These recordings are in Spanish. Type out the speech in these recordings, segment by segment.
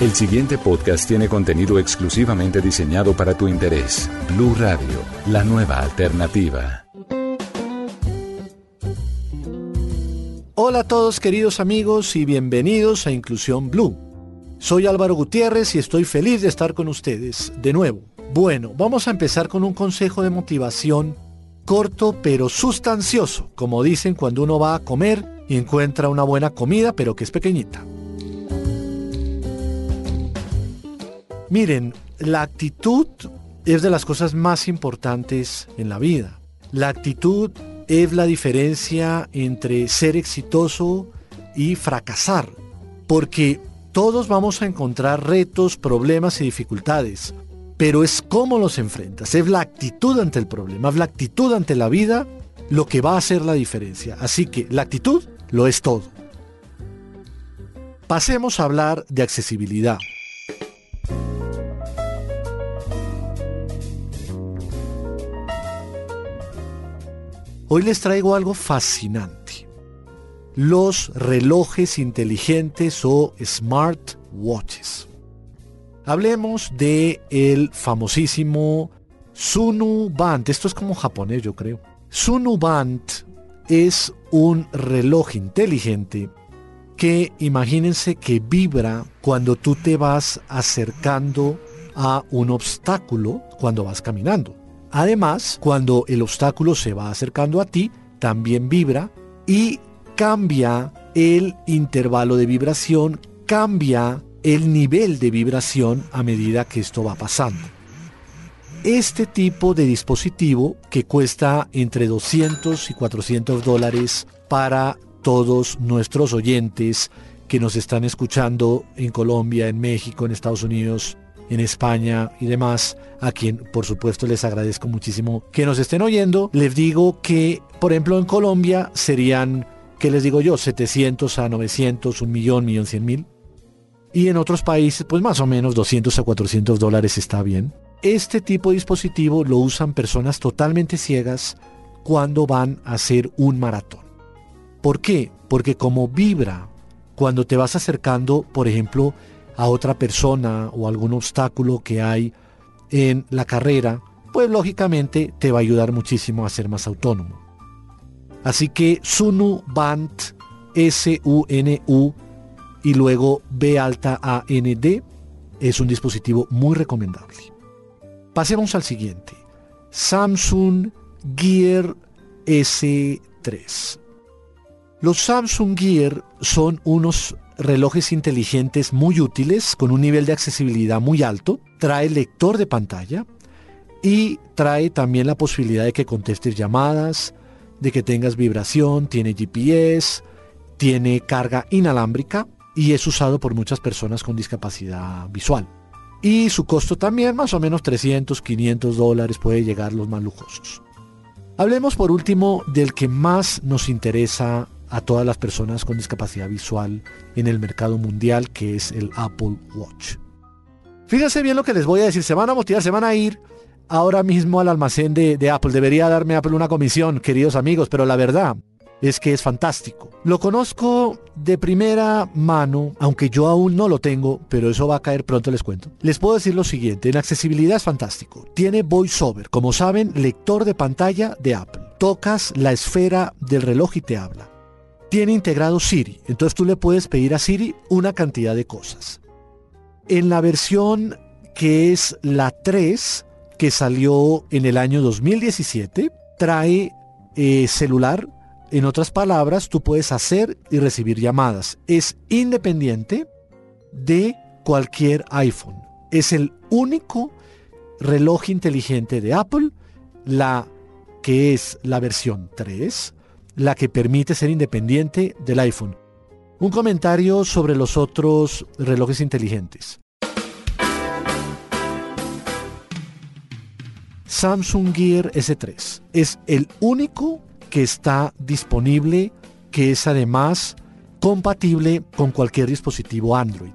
El siguiente podcast tiene contenido exclusivamente diseñado para tu interés. Blue Radio, la nueva alternativa. Hola a todos queridos amigos y bienvenidos a Inclusión Blue. Soy Álvaro Gutiérrez y estoy feliz de estar con ustedes de nuevo. Bueno, vamos a empezar con un consejo de motivación corto pero sustancioso, como dicen cuando uno va a comer y encuentra una buena comida pero que es pequeñita. Miren, la actitud es de las cosas más importantes en la vida. La actitud es la diferencia entre ser exitoso y fracasar, porque todos vamos a encontrar retos, problemas y dificultades, pero es cómo los enfrentas, es la actitud ante el problema, es la actitud ante la vida lo que va a hacer la diferencia. Así que la actitud lo es todo. Pasemos a hablar de accesibilidad. Hoy les traigo algo fascinante. Los relojes inteligentes o smart watches. Hablemos de el famosísimo Sunu Band. Esto es como japonés, yo creo. Sunu Band es un reloj inteligente que imagínense que vibra cuando tú te vas acercando a un obstáculo cuando vas caminando. Además, cuando el obstáculo se va acercando a ti, también vibra y cambia el intervalo de vibración, cambia el nivel de vibración a medida que esto va pasando. Este tipo de dispositivo que cuesta entre 200 y 400 dólares para todos nuestros oyentes que nos están escuchando en Colombia, en México, en Estados Unidos, en España y demás, a quien por supuesto les agradezco muchísimo que nos estén oyendo. Les digo que, por ejemplo, en Colombia serían, ¿qué les digo yo? 700 a 900, un millón, millón cien mil. Y en otros países, pues más o menos 200 a 400 dólares está bien. Este tipo de dispositivo lo usan personas totalmente ciegas cuando van a hacer un maratón. ¿Por qué? Porque como vibra cuando te vas acercando, por ejemplo, a otra persona o algún obstáculo que hay en la carrera, pues lógicamente te va a ayudar muchísimo a ser más autónomo. Así que Sunu Band, S-U-N-U y luego B alta A-N-D es un dispositivo muy recomendable. Pasemos al siguiente. Samsung Gear S3. Los Samsung Gear son unos relojes inteligentes muy útiles con un nivel de accesibilidad muy alto, trae lector de pantalla y trae también la posibilidad de que contestes llamadas, de que tengas vibración, tiene GPS, tiene carga inalámbrica y es usado por muchas personas con discapacidad visual. Y su costo también más o menos 300, 500 dólares puede llegar los más lujosos. Hablemos por último del que más nos interesa a todas las personas con discapacidad visual en el mercado mundial, que es el Apple Watch. Fíjense bien lo que les voy a decir, se van a motivar, se van a ir ahora mismo al almacén de, de Apple. Debería darme Apple una comisión, queridos amigos, pero la verdad es que es fantástico. Lo conozco de primera mano, aunque yo aún no lo tengo, pero eso va a caer pronto, les cuento. Les puedo decir lo siguiente, en accesibilidad es fantástico. Tiene VoiceOver, como saben, lector de pantalla de Apple. Tocas la esfera del reloj y te habla tiene integrado Siri. Entonces tú le puedes pedir a Siri una cantidad de cosas. En la versión que es la 3, que salió en el año 2017, trae eh, celular. En otras palabras, tú puedes hacer y recibir llamadas. Es independiente de cualquier iPhone. Es el único reloj inteligente de Apple, la que es la versión 3, la que permite ser independiente del iPhone. Un comentario sobre los otros relojes inteligentes. Samsung Gear S3 es el único que está disponible que es además compatible con cualquier dispositivo Android.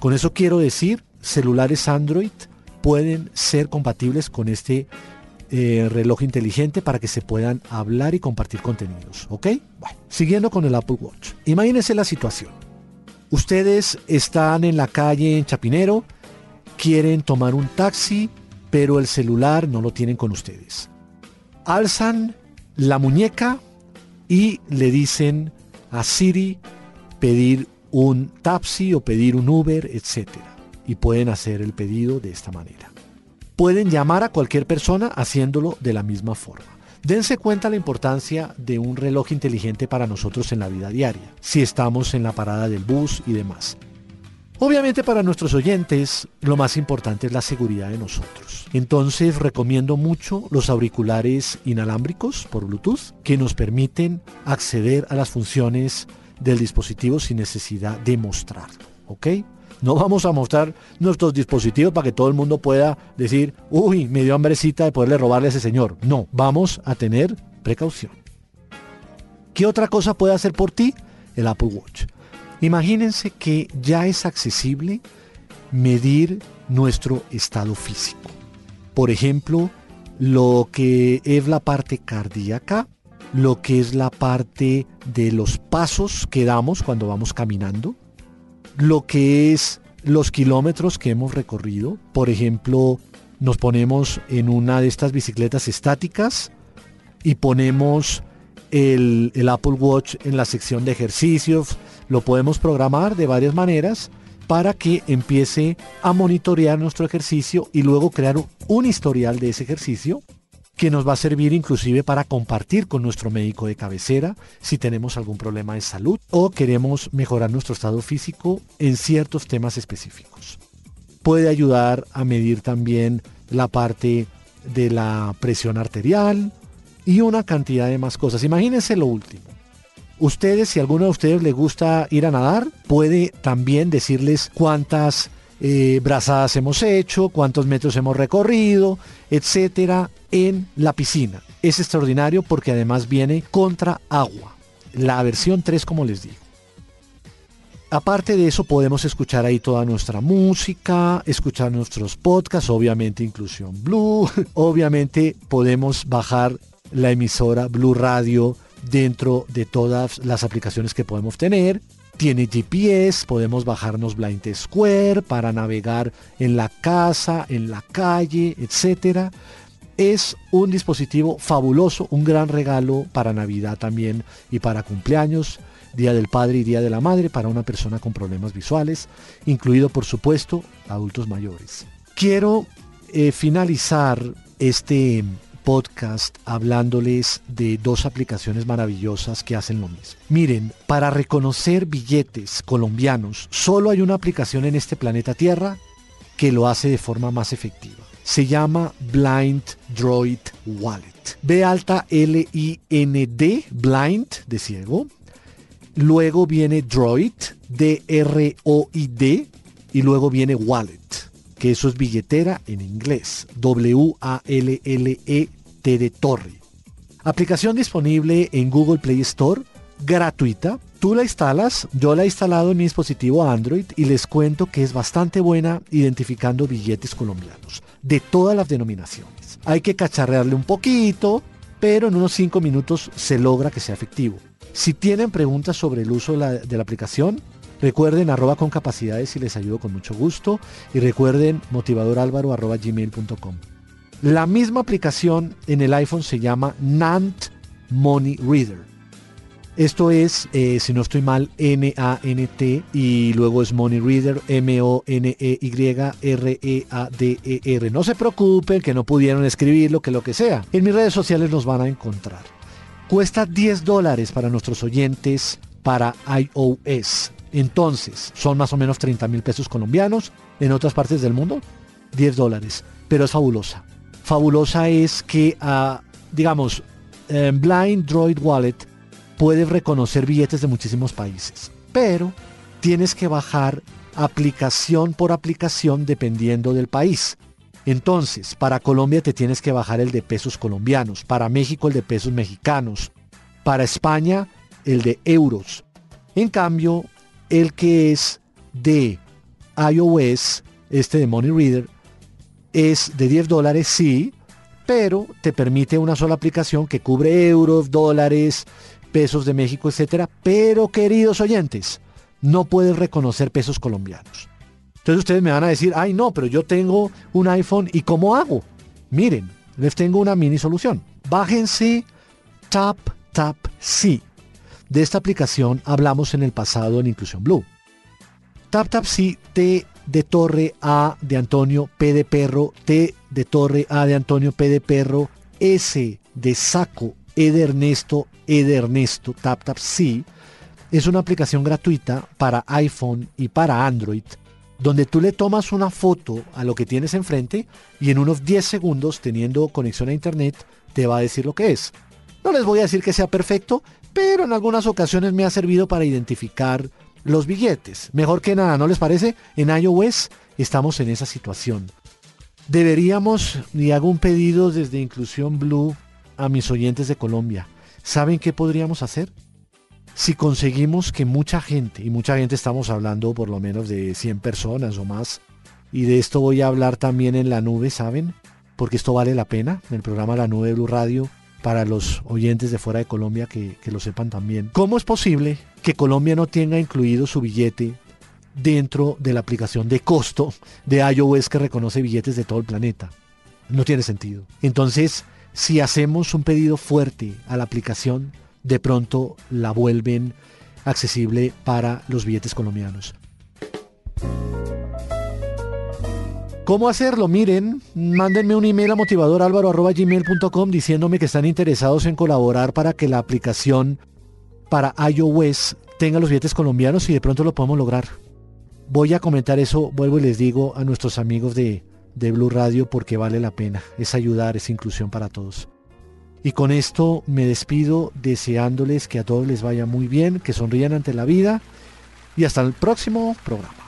Con eso quiero decir, celulares Android pueden ser compatibles con este eh, reloj inteligente para que se puedan hablar y compartir contenidos. ¿Ok? Bueno, siguiendo con el Apple Watch. Imagínense la situación. Ustedes están en la calle en Chapinero, quieren tomar un taxi, pero el celular no lo tienen con ustedes. Alzan la muñeca y le dicen a Siri pedir un taxi o pedir un Uber, etc. Y pueden hacer el pedido de esta manera. Pueden llamar a cualquier persona haciéndolo de la misma forma. Dense cuenta la importancia de un reloj inteligente para nosotros en la vida diaria, si estamos en la parada del bus y demás. Obviamente para nuestros oyentes lo más importante es la seguridad de nosotros. Entonces recomiendo mucho los auriculares inalámbricos por Bluetooth que nos permiten acceder a las funciones del dispositivo sin necesidad de mostrarlo. No vamos a mostrar nuestros dispositivos para que todo el mundo pueda decir, uy, me dio hambrecita de poderle robarle a ese señor. No, vamos a tener precaución. ¿Qué otra cosa puede hacer por ti? El Apple Watch. Imagínense que ya es accesible medir nuestro estado físico. Por ejemplo, lo que es la parte cardíaca, lo que es la parte de los pasos que damos cuando vamos caminando, lo que es los kilómetros que hemos recorrido. Por ejemplo, nos ponemos en una de estas bicicletas estáticas y ponemos el, Apple Watch en la sección de ejercicios, lo podemos programar de varias maneras para que empiece a monitorear nuestro ejercicio y luego crear un historial de ese ejercicio que nos va a servir inclusive para compartir con nuestro médico de cabecera si tenemos algún problema de salud o queremos mejorar nuestro estado físico en ciertos temas específicos. Puede ayudar a medir también la parte de la presión arterial y una cantidad de más cosas. Imagínense lo último. Ustedes, si alguno de ustedes le gusta ir a nadar, puede también decirles cuántas eh, brazadas hemos hecho, cuántos metros hemos recorrido, etcétera, en la piscina. Es extraordinario porque además viene contra agua. La versión 3, como les digo. Aparte de eso, podemos escuchar ahí toda nuestra música, escuchar nuestros podcasts, obviamente Inclusión Blue. obviamente podemos bajar la emisora Blue Radio dentro de todas las aplicaciones que podemos tener. Tiene GPS, podemos bajarnos Blind Square para navegar en la casa, en la calle, etc. Es un dispositivo fabuloso, un gran regalo para Navidad también y para cumpleaños, Día del Padre y Día de la Madre para una persona con problemas visuales, incluido por supuesto adultos mayores. Quiero eh, finalizar este podcast hablándoles de dos aplicaciones maravillosas que hacen lo mismo. Miren, para reconocer billetes colombianos, solo hay una aplicación en este planeta Tierra que lo hace de forma más efectiva. Se llama Blind Droid Wallet. B alta L-I-N-D, Blind, de ciego. Luego viene Droid, D-R-O-I-D. Y luego viene Wallet, que eso es billetera en inglés. W-A-L-L-E de Torre. Aplicación disponible en Google Play Store, gratuita. Tú la instalas, yo la he instalado en mi dispositivo Android y les cuento que es bastante buena identificando billetes colombianos de todas las denominaciones. Hay que cacharrearle un poquito, pero en unos 5 minutos se logra que sea efectivo. Si tienen preguntas sobre el uso de la, aplicación, recuerden arroba con capacidades y les ayudo con mucho gusto. Y recuerden motivadoralvaro arroba gmail.com. La misma aplicación en el iPhone se llama Nant Money Reader. Esto es, eh, si no estoy mal, N-A-N-T y luego es Money Reader, M-O-N-E-Y-R-E-A-D-E-R. No se preocupen que no pudieron escribirlo, que lo que sea. En mis redes sociales nos van a encontrar. Cuesta 10 dólares para nuestros oyentes para iOS. Entonces, son más o menos 30 mil pesos colombianos. En otras partes del mundo, 10 dólares. Pero es fabulosa fabulosa es que, ah, digamos, Blind Droid Wallet puede reconocer billetes de muchísimos países, pero tienes que bajar aplicación por aplicación dependiendo del país. Entonces, para Colombia te tienes que bajar el de pesos colombianos, para México el de pesos mexicanos, para España el de euros. En cambio, el que es de iOS, este de Money Reader, es de 10 dólares, sí, pero te permite una sola aplicación que cubre euros, dólares, pesos de México, etcétera. Pero queridos oyentes, no puedes reconocer pesos colombianos. Entonces ustedes me van a decir, ay no, pero yo tengo un iPhone y ¿cómo hago? Miren, les tengo una mini solución. Bájense Tap Tap Sí. De esta aplicación hablamos en el pasado en Inclusión Blue. Tap Tap Sí, T de Torre, A de Antonio, P de Perro, T de Torre, A de Antonio, P de Perro, S de Saco, E de Ernesto, E de Ernesto, Tap Tap Sí. Es una aplicación gratuita para iPhone y para Android donde tú le tomas una foto a lo que tienes enfrente y en unos 10 segundos, teniendo conexión a internet, te va a decir lo que es. No les voy a decir que sea perfecto, pero en algunas ocasiones me ha servido para identificar los billetes. Mejor que nada, ¿no les parece? En iOS estamos en esa situación. Deberíamos, y hago un pedido desde Inclusión Blue a mis oyentes de Colombia. ¿Saben qué podríamos hacer? si conseguimos que mucha gente, y mucha gente estamos hablando por lo menos de 100 personas o más, y de esto voy a hablar también en la nube, ¿saben? Porque esto vale la pena, en el programa La Nube Blue Radio, para los oyentes de fuera de Colombia que, que lo sepan también. ¿Cómo es posible que Colombia no tenga incluido su billete dentro de la aplicación de costo de iOS que reconoce billetes de todo el planeta? No tiene sentido. Entonces, si hacemos un pedido fuerte a la aplicación, de pronto la vuelven accesible para los billetes colombianos. ¿Cómo hacerlo? Miren, mándenme un email a motivadoralvaro.gmail.com diciéndome que están interesados en colaborar para que la aplicación para iOS tenga los billetes colombianos y de pronto lo podemos lograr. Voy a comentar eso, vuelvo y les digo a nuestros amigos de, de Blue Radio porque vale la pena. Es ayudar, es inclusión para todos. Y con esto me despido deseándoles que a todos les vaya muy bien, que sonrían ante la vida y hasta el próximo programa.